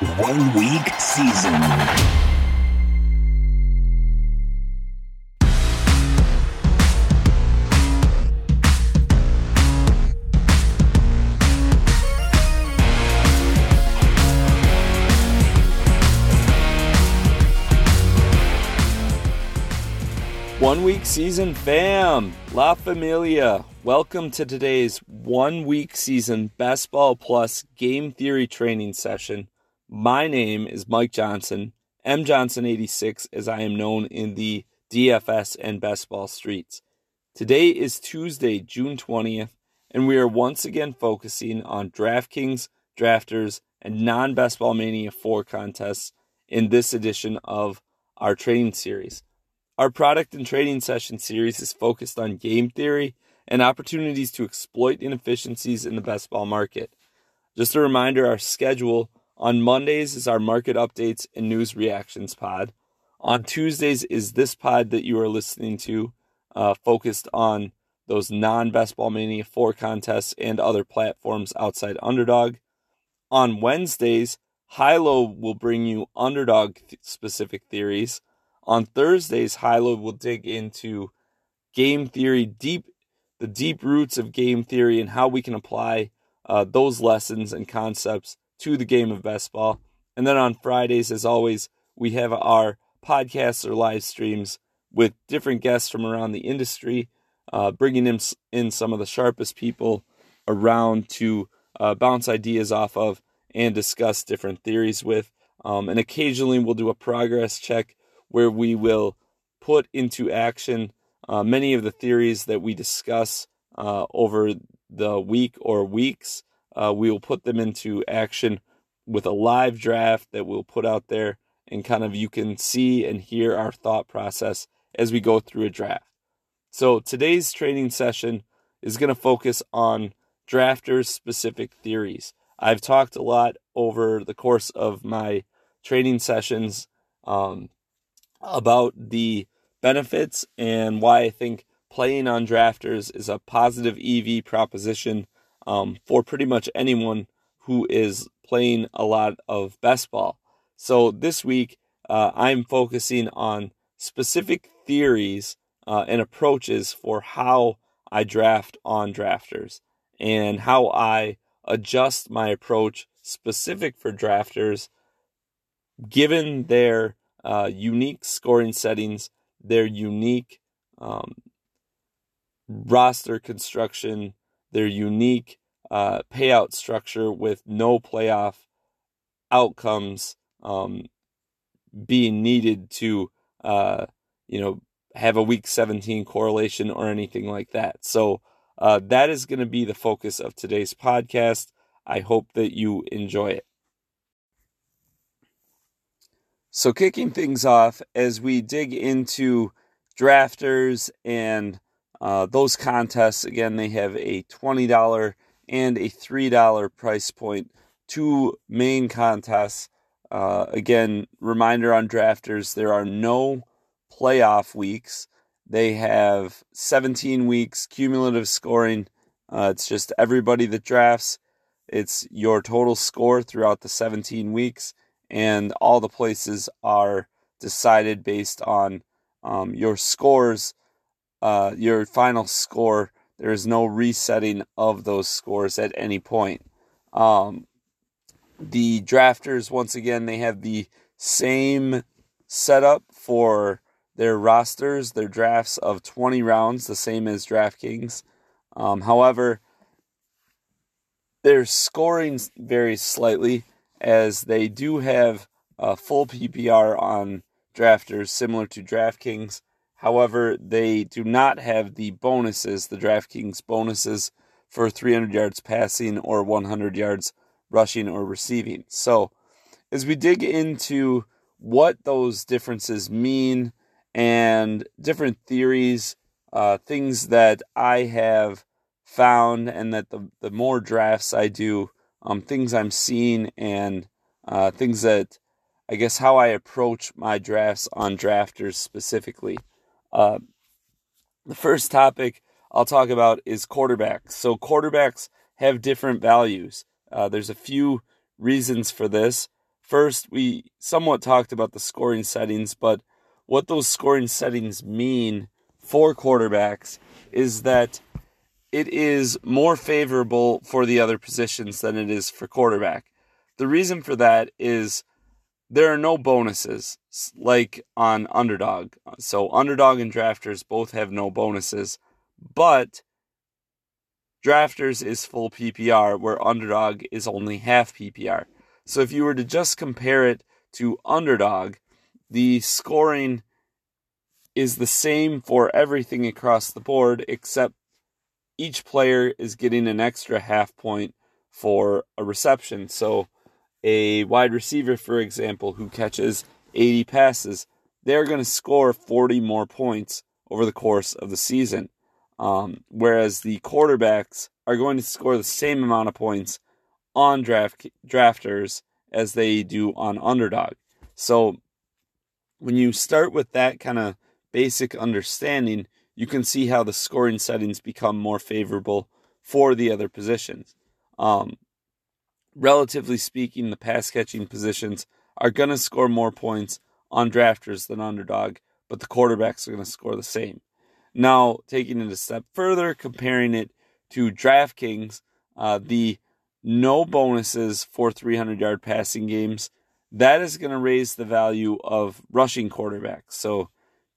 One week season. One week season fam, La Familia. Welcome to today's one week season Best Ball Plus game theory training session. My name is Mike Johnson, M Johnson 86 as I am known in the DFS and Best Ball streets. Today is Tuesday, June 20th, and we are once again focusing on DraftKings, drafters, and non Best Ball Mania 4 contests in this edition of our training series. Our product and trading session series is focused on game theory and opportunities to exploit inefficiencies in the best ball market. Just a reminder our schedule on Mondays is our market updates and news reactions pod. On Tuesdays is this pod that you are listening to, uh, focused on those non Best Ball Mania 4 contests and other platforms outside Underdog. On Wednesdays, Hilo will bring you underdog specific theories. On Thursdays, Hilo will dig into game theory, deep the deep roots of game theory, and how we can apply uh, those lessons and concepts to the game of best ball. And then on Fridays, as always, we have our podcasts or live streams with different guests from around the industry, uh, bringing in, some of the sharpest people around to uh, bounce ideas off of and discuss different theories with. Um, and occasionally, we'll do a progress check where we will put into action uh, many of the theories that we discuss uh, over the week or weeks. Uh, we will put them into action with a live draft that we'll put out there, and kind of you can see and hear our thought process as we go through a draft. So today's training session is going to focus on drafters specific theories. I've talked a lot over the course of my training sessions um, about the benefits and why I think playing on drafters is a positive EV proposition um, for pretty much anyone who is playing a lot of best ball. So this week, uh, I'm focusing on specific theories uh, and approaches for how I draft on drafters and how I adjust my approach specific for drafters given their uh, unique scoring settings, their unique um, roster construction, their unique uh, payout structure with no playoff outcomes um, being needed to, uh, you know, have a week 17 correlation or anything like that. So uh, that is going to be the focus of today's podcast. I hope that you enjoy it. So, kicking things off as we dig into drafters and uh, those contests, again, they have a $20 and a $3 price point. Two main contests. Uh, again, reminder on drafters there are no playoff weeks. They have 17 weeks cumulative scoring. Uh, it's just everybody that drafts. It's your total score throughout the 17 weeks and all the places are decided based on um, your scores, uh, your final score. There is no resetting of those scores at any point. Um, the drafters, once again, they have the same setup for their rosters, their drafts of 20 rounds, the same as DraftKings. Um, however, their scoring varies slightly as they do have a full PPR on drafters similar to DraftKings. However, they do not have the bonuses, the DraftKings bonuses for 300 yards passing or 100 yards rushing or receiving. So, as we dig into what those differences mean and different theories, uh, things that I have found, and that the, the more drafts I do, um, things I'm seeing and uh, things that I guess how I approach my drafts on drafters specifically. Uh, the first topic I'll talk about is quarterbacks. So quarterbacks have different values. Uh, there's a few reasons for this. First, we somewhat talked about the scoring settings, but what those scoring settings mean for quarterbacks is that it is more favorable for the other positions than it is for quarterback. The reason for that is there are no bonuses like on underdog. So underdog and drafters both have no bonuses, but drafters is full PPR where underdog is only half PPR. So if you were to just compare it to underdog, the scoring is the same for everything across the board except each player is getting an extra half point for a reception. So a wide receiver, for example, who catches 80 passes, they're going to score 40 more points over the course of the season. Um, whereas the quarterbacks are going to score the same amount of points on draft drafters as they do on underdog. So when you start with that kind of basic understanding, you can see how the scoring settings become more favorable for the other positions. Um, relatively speaking, the pass catching positions are going to score more points on drafters than underdog, but the quarterbacks are going to score the same. Now, taking it a step further, comparing it to DraftKings, uh, the no bonuses for 300 yard passing games, that is going to raise the value of rushing quarterbacks. So,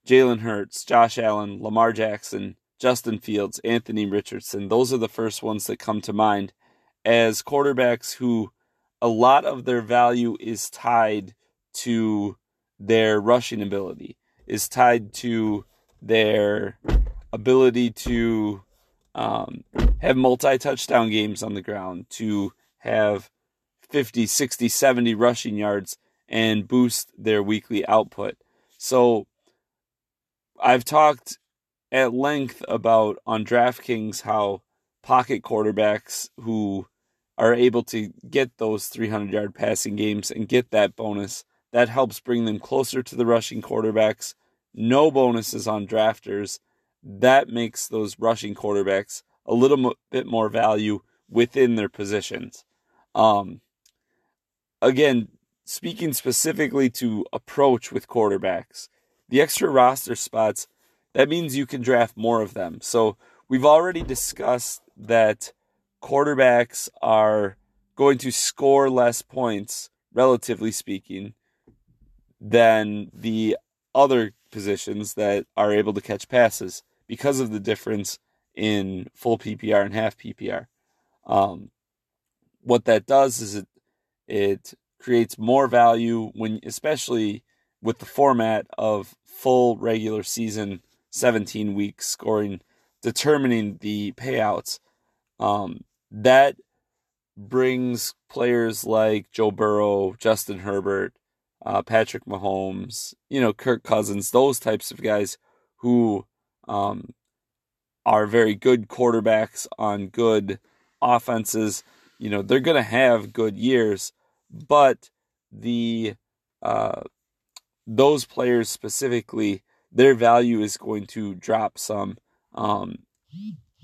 Jalen Hurts, Josh Allen, Lamar Jackson, Justin Fields, Anthony Richardson, those are the first ones that come to mind as quarterbacks who a lot of their value is tied to their rushing ability, is tied to their ability to um, have multi touchdown games on the ground, to have 50, 60, 70 rushing yards and boost their weekly output. So I've talked at length about on DraftKings how pocket quarterbacks who are able to get those 300 yard passing games and get that bonus, that helps bring them closer to the rushing quarterbacks. No bonuses on drafters. That makes those rushing quarterbacks a little bit more value within their positions. Um, again, speaking specifically to approach with quarterbacks, the extra roster spots, that means you can draft more of them. So we've already discussed that quarterbacks are going to score less points, relatively speaking, than the other positions that are able to catch passes because of the difference in full PPR and half PPR. Um, what that does is it it creates more value when, especially with the format of full regular season, 17 weeks scoring, determining the payouts. Um, that brings players like Joe Burrow, Justin Herbert, uh, Patrick Mahomes, you know, Kirk Cousins, those types of guys who um, are very good quarterbacks on good offenses. You know, they're going to have good years, but the uh, those players specifically, their value is going to drop some um,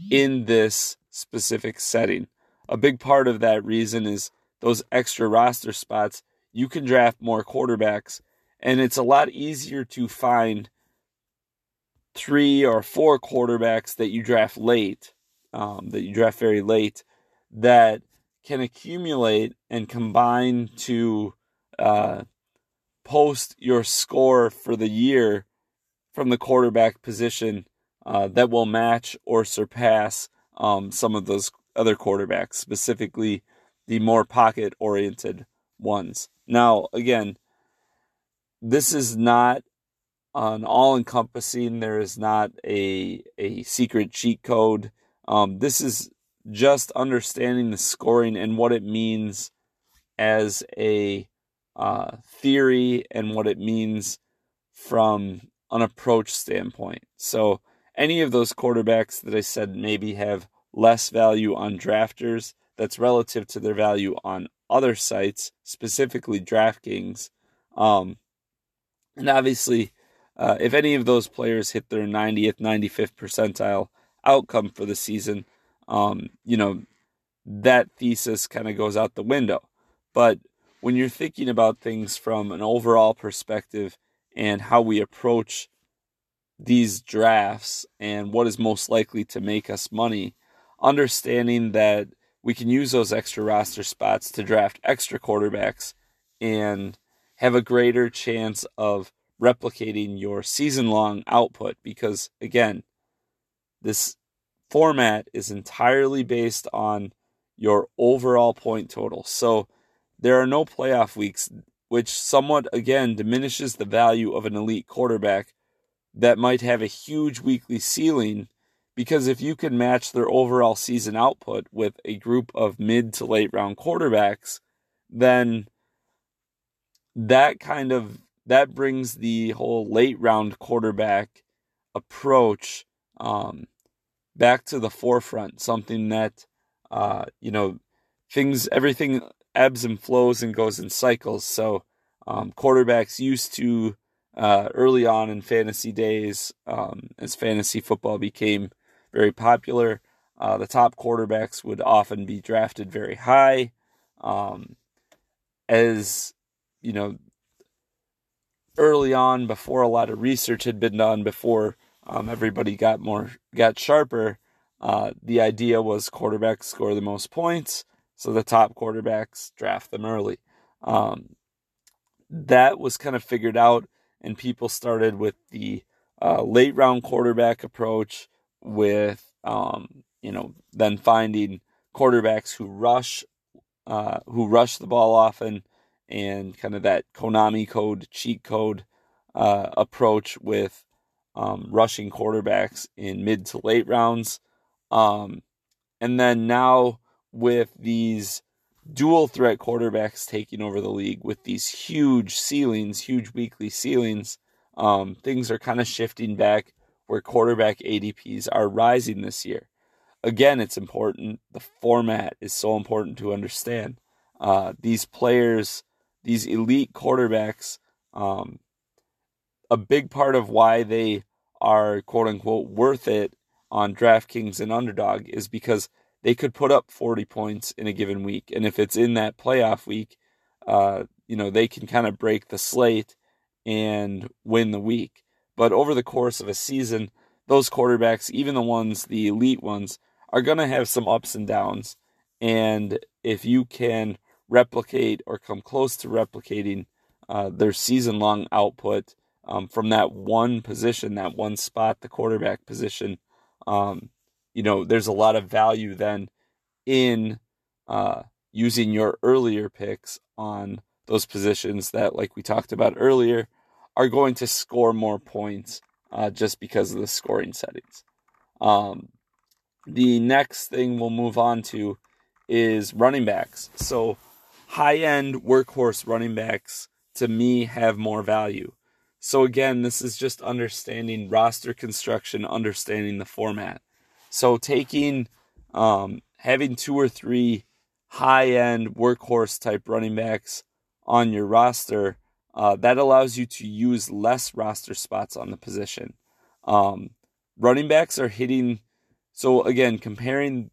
in this specific setting. A big part of that reason is those extra roster spots. You can draft more quarterbacks, and it's a lot easier to find three or four quarterbacks that you draft late, um, that you draft very late, that can accumulate and combine to uh, post your score for the year from the quarterback position uh, that will match or surpass um, some of those other quarterbacks, specifically the more pocket oriented ones. Now, again, this is not an all encompassing, there is not a, a secret cheat code. Um, this is just understanding the scoring and what it means as a uh, theory and what it means from an approach standpoint. So, any of those quarterbacks that I said maybe have less value on drafters that's relative to their value on other sites, specifically DraftKings. Um, and obviously, uh, if any of those players hit their 90th, 95th percentile outcome for the season, um, you know, that thesis kind of goes out the window. But when you're thinking about things from an overall perspective and how we approach these drafts and what is most likely to make us money, understanding that we can use those extra roster spots to draft extra quarterbacks and have a greater chance of replicating your season long output because, again, this format is entirely based on your overall point total. So there are no playoff weeks, which somewhat, again, diminishes the value of an elite quarterback that might have a huge weekly ceiling because if you can match their overall season output with a group of mid to late round quarterbacks, then that kind of that brings the whole late round quarterback approach um, back to the forefront. Something that uh, you know things everything ebbs and flows and goes in cycles. So um, quarterbacks used to uh, early on in fantasy days, um, as fantasy football became very popular, uh, the top quarterbacks would often be drafted very high. Um, as you know, early on, before a lot of research had been done, before um, everybody got more got sharper, uh, the idea was quarterbacks score the most points, so the top quarterbacks draft them early. Um, that was kind of figured out and people started with the uh, late round quarterback approach with um, you know then finding quarterbacks who rush uh, who rush the ball often and kind of that Konami code cheat code uh, approach with um, rushing quarterbacks in mid to late rounds. Um, and then now with these dual threat quarterbacks taking over the league with these huge ceilings, huge weekly ceilings, um, things are kind of shifting back where quarterback ADPs are rising this year. Again, it's important. The format is so important to understand. Uh, these players, these elite quarterbacks, um, a big part of why they are quote unquote worth it on DraftKings and Underdog is because they could put up 40 points in a given week. And if it's in that playoff week, uh, you know, they can kind of break the slate and win the week. But over the course of a season, those quarterbacks, even the ones, the elite ones, are going to have some ups and downs. And if you can replicate or come close to replicating uh, their season long output um, from that one position, that one spot, the quarterback position, um, you know, there's a lot of value then in uh, using your earlier picks on those positions that, like we talked about earlier, are going to score more points uh, just because of the scoring settings. Um, the next thing we'll move on to is running backs. So, high end workhorse running backs to me have more value. So, again, this is just understanding roster construction, understanding the format. So taking um, having two or three high end workhorse type running backs on your roster uh, that allows you to use less roster spots on the position. Um, running backs are hitting. So again, comparing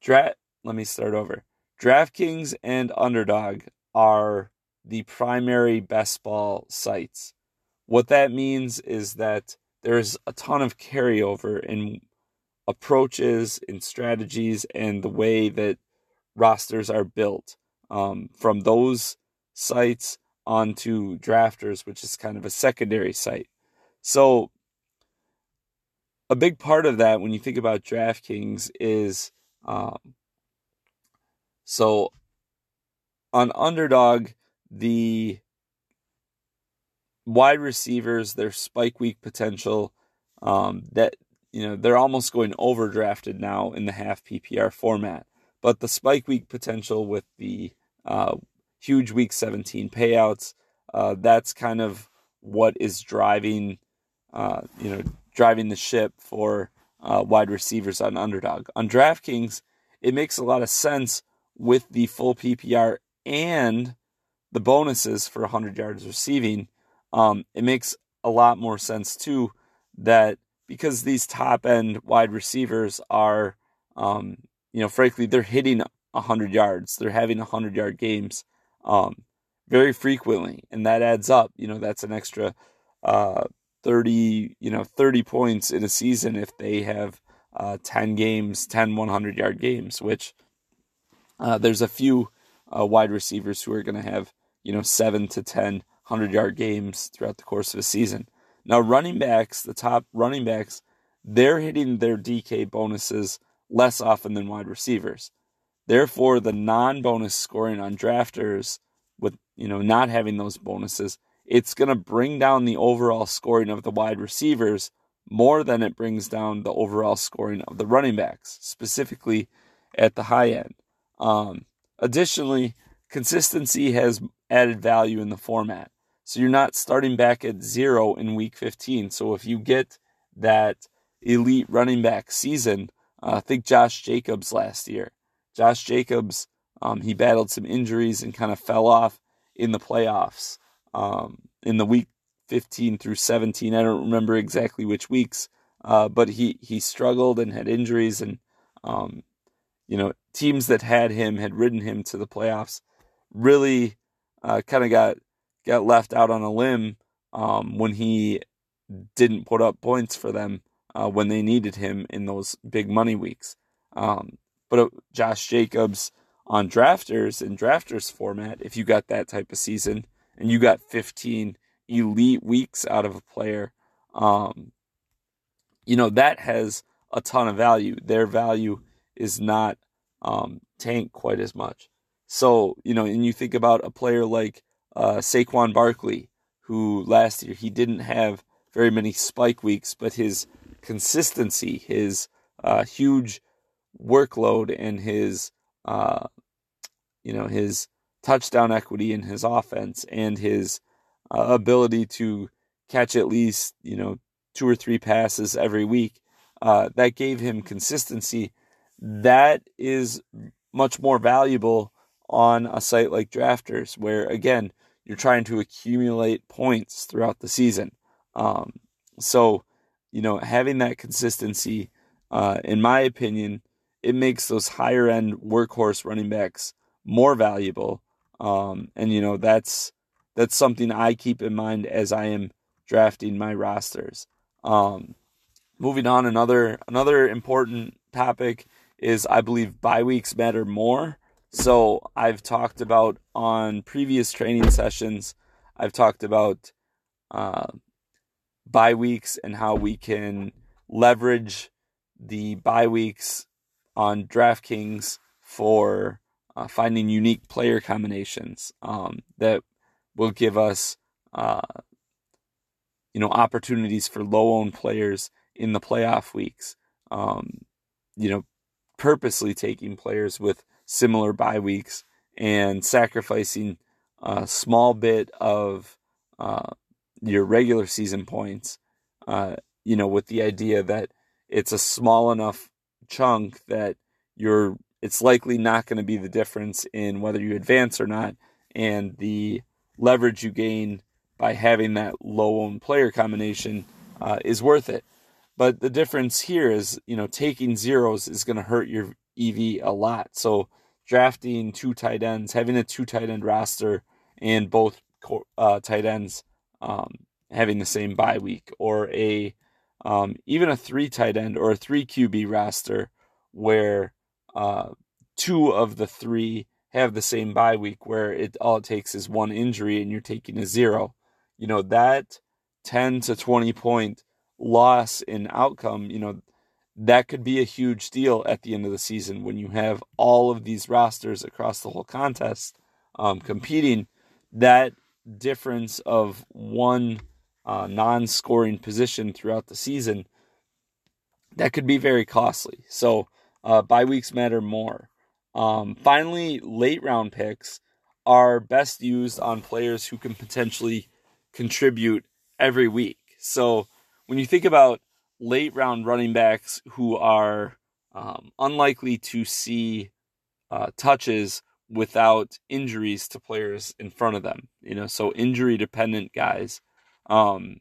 draft. Let me start over. DraftKings and Underdog are the primary best ball sites. What that means is that there's a ton of carryover in approaches and strategies and the way that rosters are built um, from those sites onto drafters, which is kind of a secondary site. So, a big part of that when you think about DraftKings is um, so on underdog, the wide receivers, their spike week potential, um, that you know they're almost going overdrafted now in the half PPR format. But the spike week potential with the uh, huge week 17 payouts, uh, that's kind of what is driving, uh, you know, driving the ship for uh, wide receivers on underdog. On DraftKings, it makes a lot of sense with the full PPR and the bonuses for 100 yards receiving um, it makes a lot more sense too that because these top end wide receivers are, um, you know, frankly, they're hitting 100 yards. They're having 100 yard games um, very frequently, and that adds up. You know, that's an extra uh, 30, you know, 30 points in a season if they have uh, 10 games, 10 100 yard games, which uh, there's a few uh, wide receivers who are going to have, you know, 7 to 10 100 yard games throughout the course of a season. Now, running backs, the top running backs, they're hitting their DK bonuses less often than wide receivers. Therefore, the non-bonus scoring on drafters with, you know, not having those bonuses, it's going to bring down the overall scoring of the wide receivers more than it brings down the overall scoring of the running backs, specifically at the high end. Um, additionally, consistency has added value in the format. So you're not starting back at zero in week 15. So if you get that elite running back season, uh, think Josh Jacobs last year. Josh Jacobs, um, he battled some injuries and kind of fell off in the playoffs um, in the week 15 through 17. I don't remember exactly which weeks, uh, but he he struggled and had injuries, and um, you know teams that had him had ridden him to the playoffs. Really, uh, kind of got got left out on a limb um, when he didn't put up points for them uh, when they needed him in those big money weeks. Um, but uh, Josh Jacobs on drafters in drafters format, if you got that type of season and you got 15 elite weeks out of a player, um, you know, that has a ton of value. Their value is not um, tanked quite as much. So, you know, and you think about a player like uh, Saquon Barkley, who last year he didn't have very many spike weeks, but his consistency, his uh, huge workload, and his uh, you know his touchdown equity in his offense and his uh, ability to catch at least you know two or three passes every week. Uh, that gave him consistency. That is much more valuable on a site like Drafters, where again you're trying to accumulate points throughout the season. Um, so, you know, having that consistency, uh, in my opinion, it makes those higher end workhorse running backs more valuable. Um, and you know, that's that's something I keep in mind as I am drafting my rosters. Um, moving on, another another important topic is I believe bye weeks matter more. So I've talked about on previous training sessions. I've talked about uh, bye weeks and how we can leverage the bye weeks on DraftKings for uh, finding unique player combinations um, that will give us, uh, you know, opportunities for low-owned players in the playoff weeks. Um, you know, purposely taking players with similar bye weeks and sacrificing a small bit of uh, your regular season points. Uh, you know, with the idea that it's a small enough chunk that you're it's likely not going to be the difference in whether you advance or not, and the leverage you gain by having that low owned player combination uh, is worth it. But the difference here is, you know, taking zeros is going to hurt your EV a lot. So drafting two tight ends, having a two tight end roster, and both uh, tight ends um, having the same bye week, or a um, even a three tight end or a three QB roster where uh, two of the three have the same bye week where it all it takes is one injury and you're taking a zero. You know, that 10 to 20 point loss in outcome, you know, that could be a huge deal at the end of the season when you have all of these rosters across the whole contest um, competing. That difference of one uh, non scoring position throughout the season, that could be very costly. So, uh, bye weeks matter more. Um, finally, late round picks are best used on players who can potentially contribute every week. So when you think about late round running backs who are um, unlikely to see uh, touches without injuries to players in front of them, you know, so injury dependent guys, um,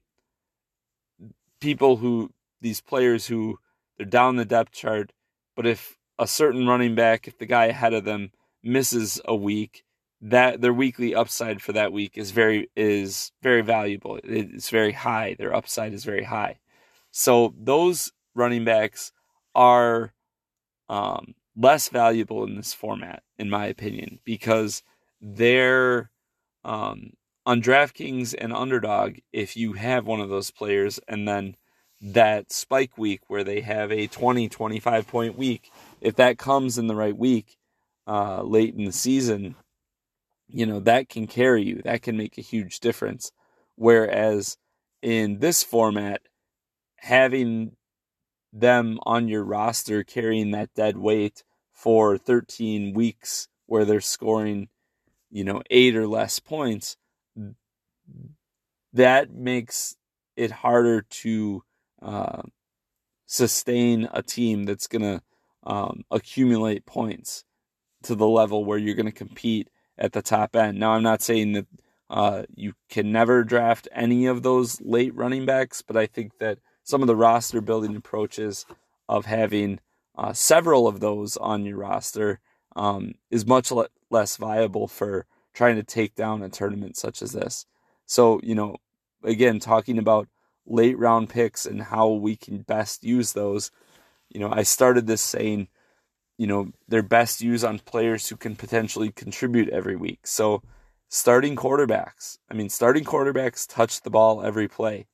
people who these players who they're down the depth chart but if a certain running back, if the guy ahead of them misses a week, that their weekly upside for that week is very is very valuable. It's very high. Their upside is very high. So those running backs are um, less valuable in this format, in my opinion, because they're um, on DraftKings and Underdog. If you have one of those players, and then that spike week where they have a 20, 25 point week, if that comes in the right week uh, late in the season, you know, that can carry you. That can make a huge difference. Whereas in this format, having them on your roster carrying that dead weight for 13 weeks where they're scoring, you know, eight or less points, that makes it harder to uh, sustain a team that's going to um, accumulate points to the level where you're going to compete at the top end. Now, I'm not saying that uh, you can never draft any of those late running backs, but I think that some of the roster building approaches of having uh, several of those on your roster um, is much le- less viable for trying to take down a tournament such as this. So, you know, again, talking about late round picks and how we can best use those, you know, I started this saying you know, their best use on players who can potentially contribute every week. So, starting quarterbacks. I mean, starting quarterbacks touch the ball every play.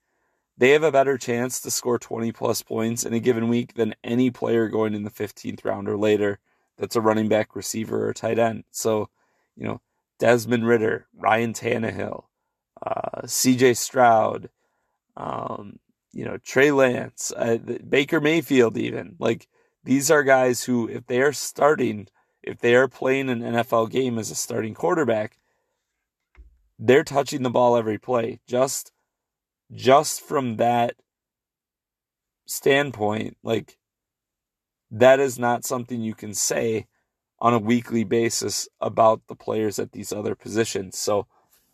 They have a better chance to score 20 plus points in a given week than any player going in the 15th round or later that's a running back, receiver, or tight end. So, you know, Desmond Ridder, Ryan Tannehill, uh, CJ Stroud, um, you know, Trey Lance, uh, Baker Mayfield, even. Like, these are guys who, if they are starting, if they are playing an NFL game as a starting quarterback, they're touching the ball every play. Just just from that standpoint, like that is not something you can say on a weekly basis about the players at these other positions. So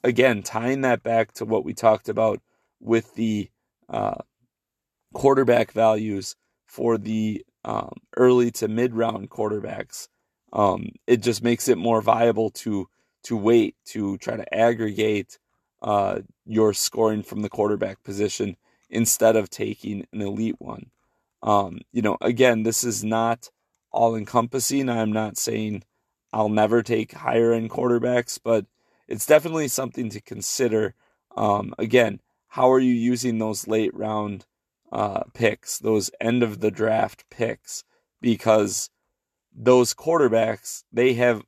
again, tying that back to what we talked about with the uh, quarterback values for the um, early to mid round quarterbacks, um, it just makes it more viable to to wait to try to aggregate uh, your scoring from the quarterback position instead of taking an elite one. Um, you know, again, this is not all encompassing. I'm not saying I'll never take higher end quarterbacks, but it's definitely something to consider. Um, again, how are you using those late round uh, picks, those end of the draft picks, because those quarterbacks, they have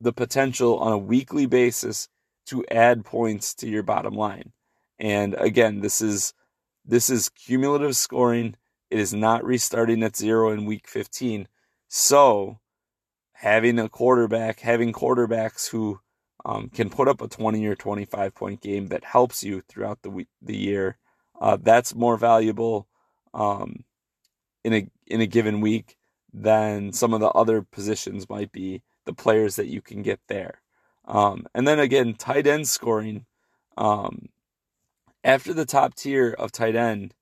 the potential on a weekly basis to add points to your bottom line. And again, this is this is cumulative scoring. It is not restarting at zero in week 15. So having a quarterback, having quarterbacks who um, can put up a 20 or 25 point game that helps you throughout the week, the year uh, that's more valuable um, in a in a given week than some of the other positions might be. The players that you can get there, um, and then again, tight end scoring. Um, after the top tier of tight end,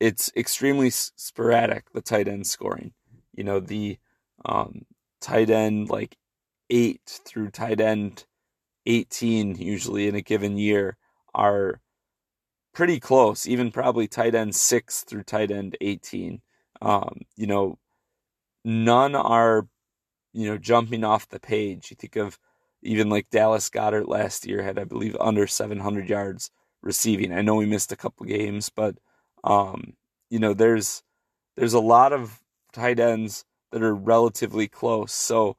it's extremely sporadic. The tight end scoring, you know, the um, tight end like eight through tight end eighteen usually in a given year are pretty close, even probably tight end six through tight end 18. Um, you know, none are, you know, jumping off the page. You think of even like Dallas Goedert last year had, I believe, under 700 yards receiving. I know we missed a couple games, but, um, you know, there's, there's a lot of tight ends that are relatively close. So,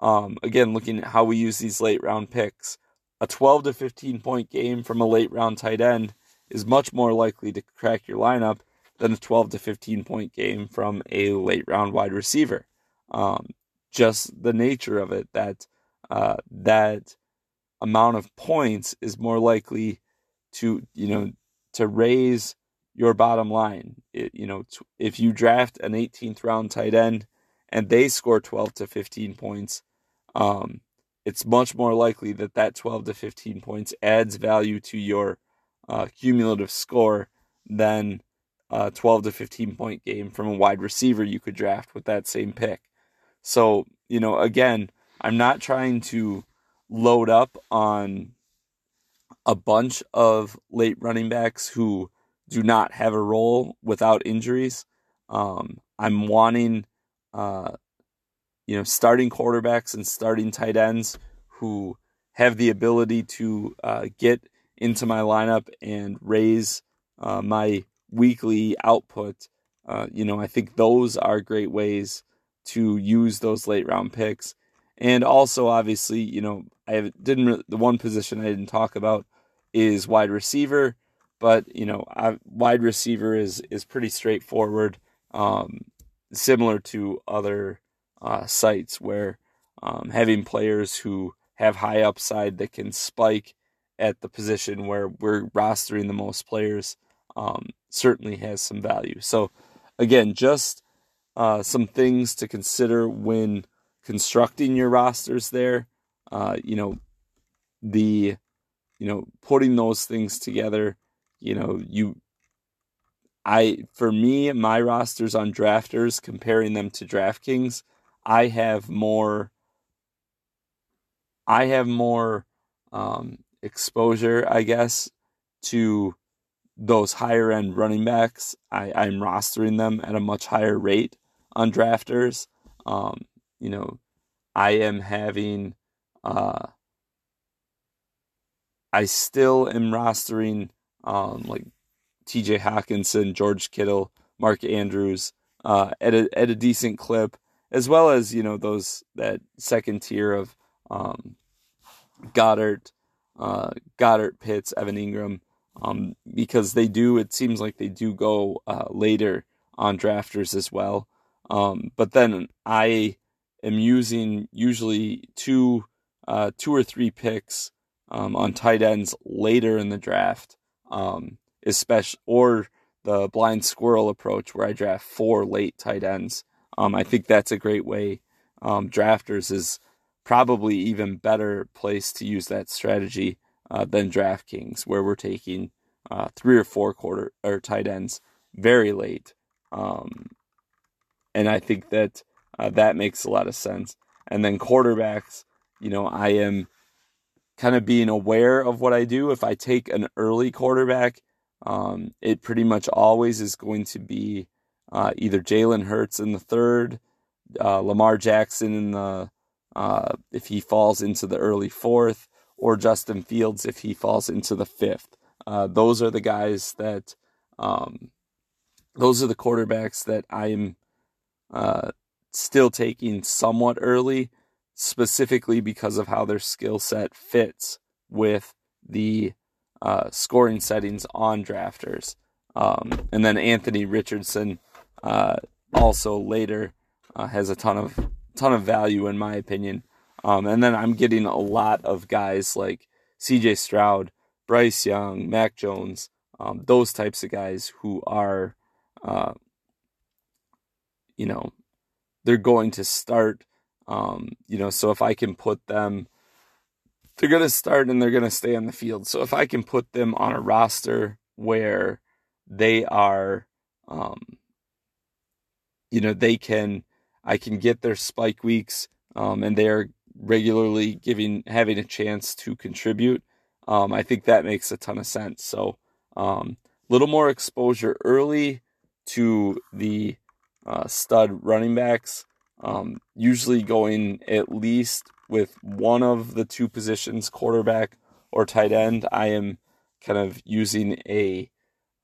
um, again, looking at how we use these late round picks, a 12 to 15 point game from a late round tight end is much more likely to crack your lineup than a 12 to 15 point game from a late round wide receiver. Um, just the nature of it that uh, that amount of points is more likely to you know to raise your bottom line. It, you know, if you draft an 18th round tight end and they score 12 to 15 points, um, it's much more likely that that 12 to 15 points adds value to your uh, cumulative score than a 12 to 15 point game from a wide receiver you could draft with that same pick. So, you know, again, I'm not trying to load up on a bunch of late running backs who do not have a role without injuries. Um, I'm wanting, uh, you know, starting quarterbacks and starting tight ends who have the ability to uh, get into my lineup and raise uh, my weekly output. Uh, you know, I think those are great ways to use those late round picks. And also, obviously, you know, I didn't the one position I didn't talk about is wide receiver, but you know, I, wide receiver is is pretty straightforward, um, similar to other uh, sites where um, having players who have high upside that can spike at the position where we're rostering the most players um, certainly has some value. So, again, just uh, some things to consider when constructing your rosters there. Uh, you know, the, you know, putting those things together, you know, you, I, for me, my rosters on drafters, comparing them to DraftKings, I have more, I have more um, exposure, I guess, to those higher end running backs. I, I'm rostering them at a much higher rate on drafters. Um, you know, I am having, uh, I still am rostering um, like T.J. Hockenson, George Kittle, Mark Andrews uh, at a at a decent clip, as well as you know those that second tier of um, Goddard, uh, Goedert, Pitts, Evan Engram, um, because they do. It seems like they do go uh, later on drafters as well. Um, but then I am using usually two, uh, two or three picks um, on tight ends later in the draft, um, especially or the blind squirrel approach where I draft four late tight ends. Um, I think that's a great way. Um, drafters is probably even better place to use that strategy uh, than DraftKings, where we're taking uh, three or four quarter or tight ends very late. Um, and I think that uh, that makes a lot of sense. And then quarterbacks, you know, I am kind of being aware of what I do. If I take an early quarterback, um, it pretty much always is going to be uh, either Jalen Hurts in the third, uh, Lamar Jackson in the uh, if he falls into the early fourth, or Justin Fields if he falls into the fifth. Uh, those are the guys that, um, those are the quarterbacks that I am uh, still taking somewhat early, specifically because of how their skill set fits with the uh, scoring settings on drafters. Um, and then Anthony Richardson, uh, also later, uh, has a ton of ton of value in my opinion. Um, and then I'm getting a lot of guys like C.J. Stroud, Bryce Young, Mac Jones, um, those types of guys who are uh, you know, they're going to start. Um, you know, so if I can put them, they're going to start and they're going to stay on the field. So if I can put them on a roster where they are, um, you know, they can, I can get their spike weeks, um, and they are regularly giving having a chance to contribute. Um, I think that makes a ton of sense. So, um, little more exposure early to the uh, stud running backs, um, usually going at least with one of the two positions, quarterback or tight end. I am kind of using a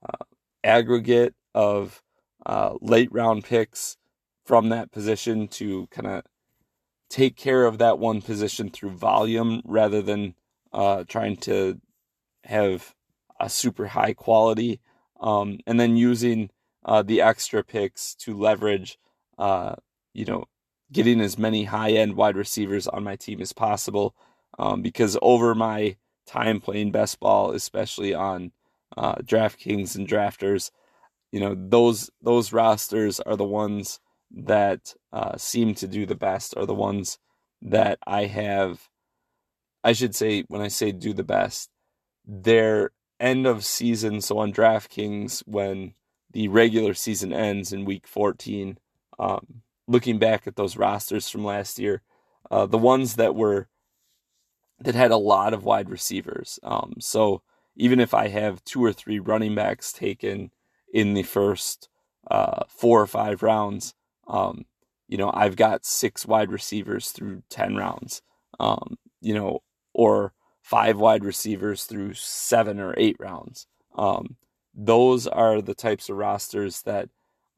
uh, aggregate of uh, late round picks from that position to kind of take care of that one position through volume rather than uh, trying to have a super high quality. Um, and then using uh, the extra picks to leverage, uh, you know, getting as many high end wide receivers on my team as possible. Um, because over my time playing best ball, especially on uh, DraftKings and drafters, you know, those those rosters are the ones that uh, seem to do the best, are the ones that I have. I should say, when I say do the best, their end of season. So on DraftKings, when the regular season ends in week 14. Um, looking back at those rosters from last year, uh, the ones that were that had a lot of wide receivers. Um, so even if I have two or three running backs taken in the first uh, four or five rounds, um, you know, I've got six wide receivers through 10 rounds, um, you know, or five wide receivers through seven or eight rounds. Um, those are the types of rosters that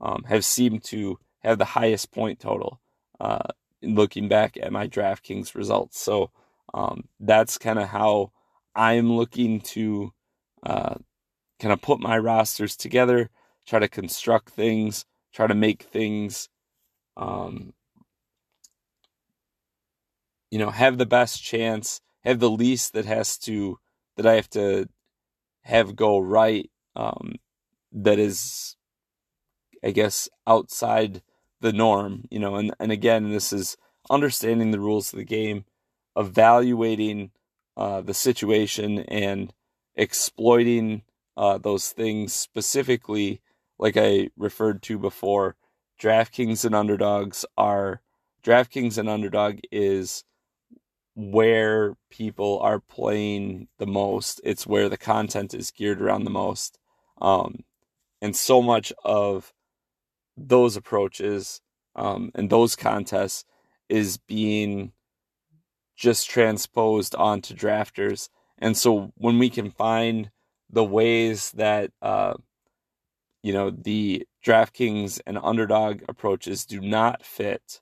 um, have seemed to have the highest point total uh, in looking back at my DraftKings results. So um, that's kind of how I'm looking to uh, kind of put my rosters together, try to construct things, try to make things, um, you know, have the best chance, have the least that has to that I have to have go right. Um, that is, I guess, outside the norm, you know, and, and again, this is understanding the rules of the game, evaluating uh, the situation and exploiting uh, those things specifically, like I referred to before. DraftKings and underdogs are DraftKings and underdog is where people are playing the most. It's where the content is geared around the most. Um, and so much of those approaches um, and those contests is being just transposed onto drafters. And so when we can find the ways that uh, you know the DraftKings and underdog approaches do not fit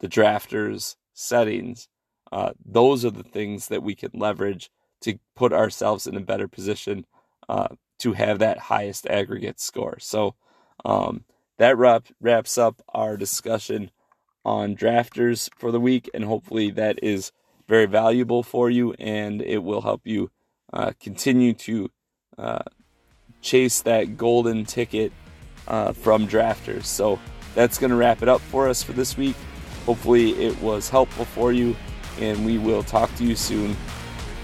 the drafters settings, uh, those are the things that we can leverage to put ourselves in a better position uh, to have that highest aggregate score. So um, that wrap, wraps up our discussion on drafters for the week, and hopefully that is very valuable for you and it will help you uh, continue to uh, chase that golden ticket uh, from drafters. So that's going to wrap it up for us for this week. Hopefully, it was helpful for you, and we will talk to you soon.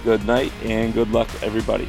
Good night and good luck, everybody.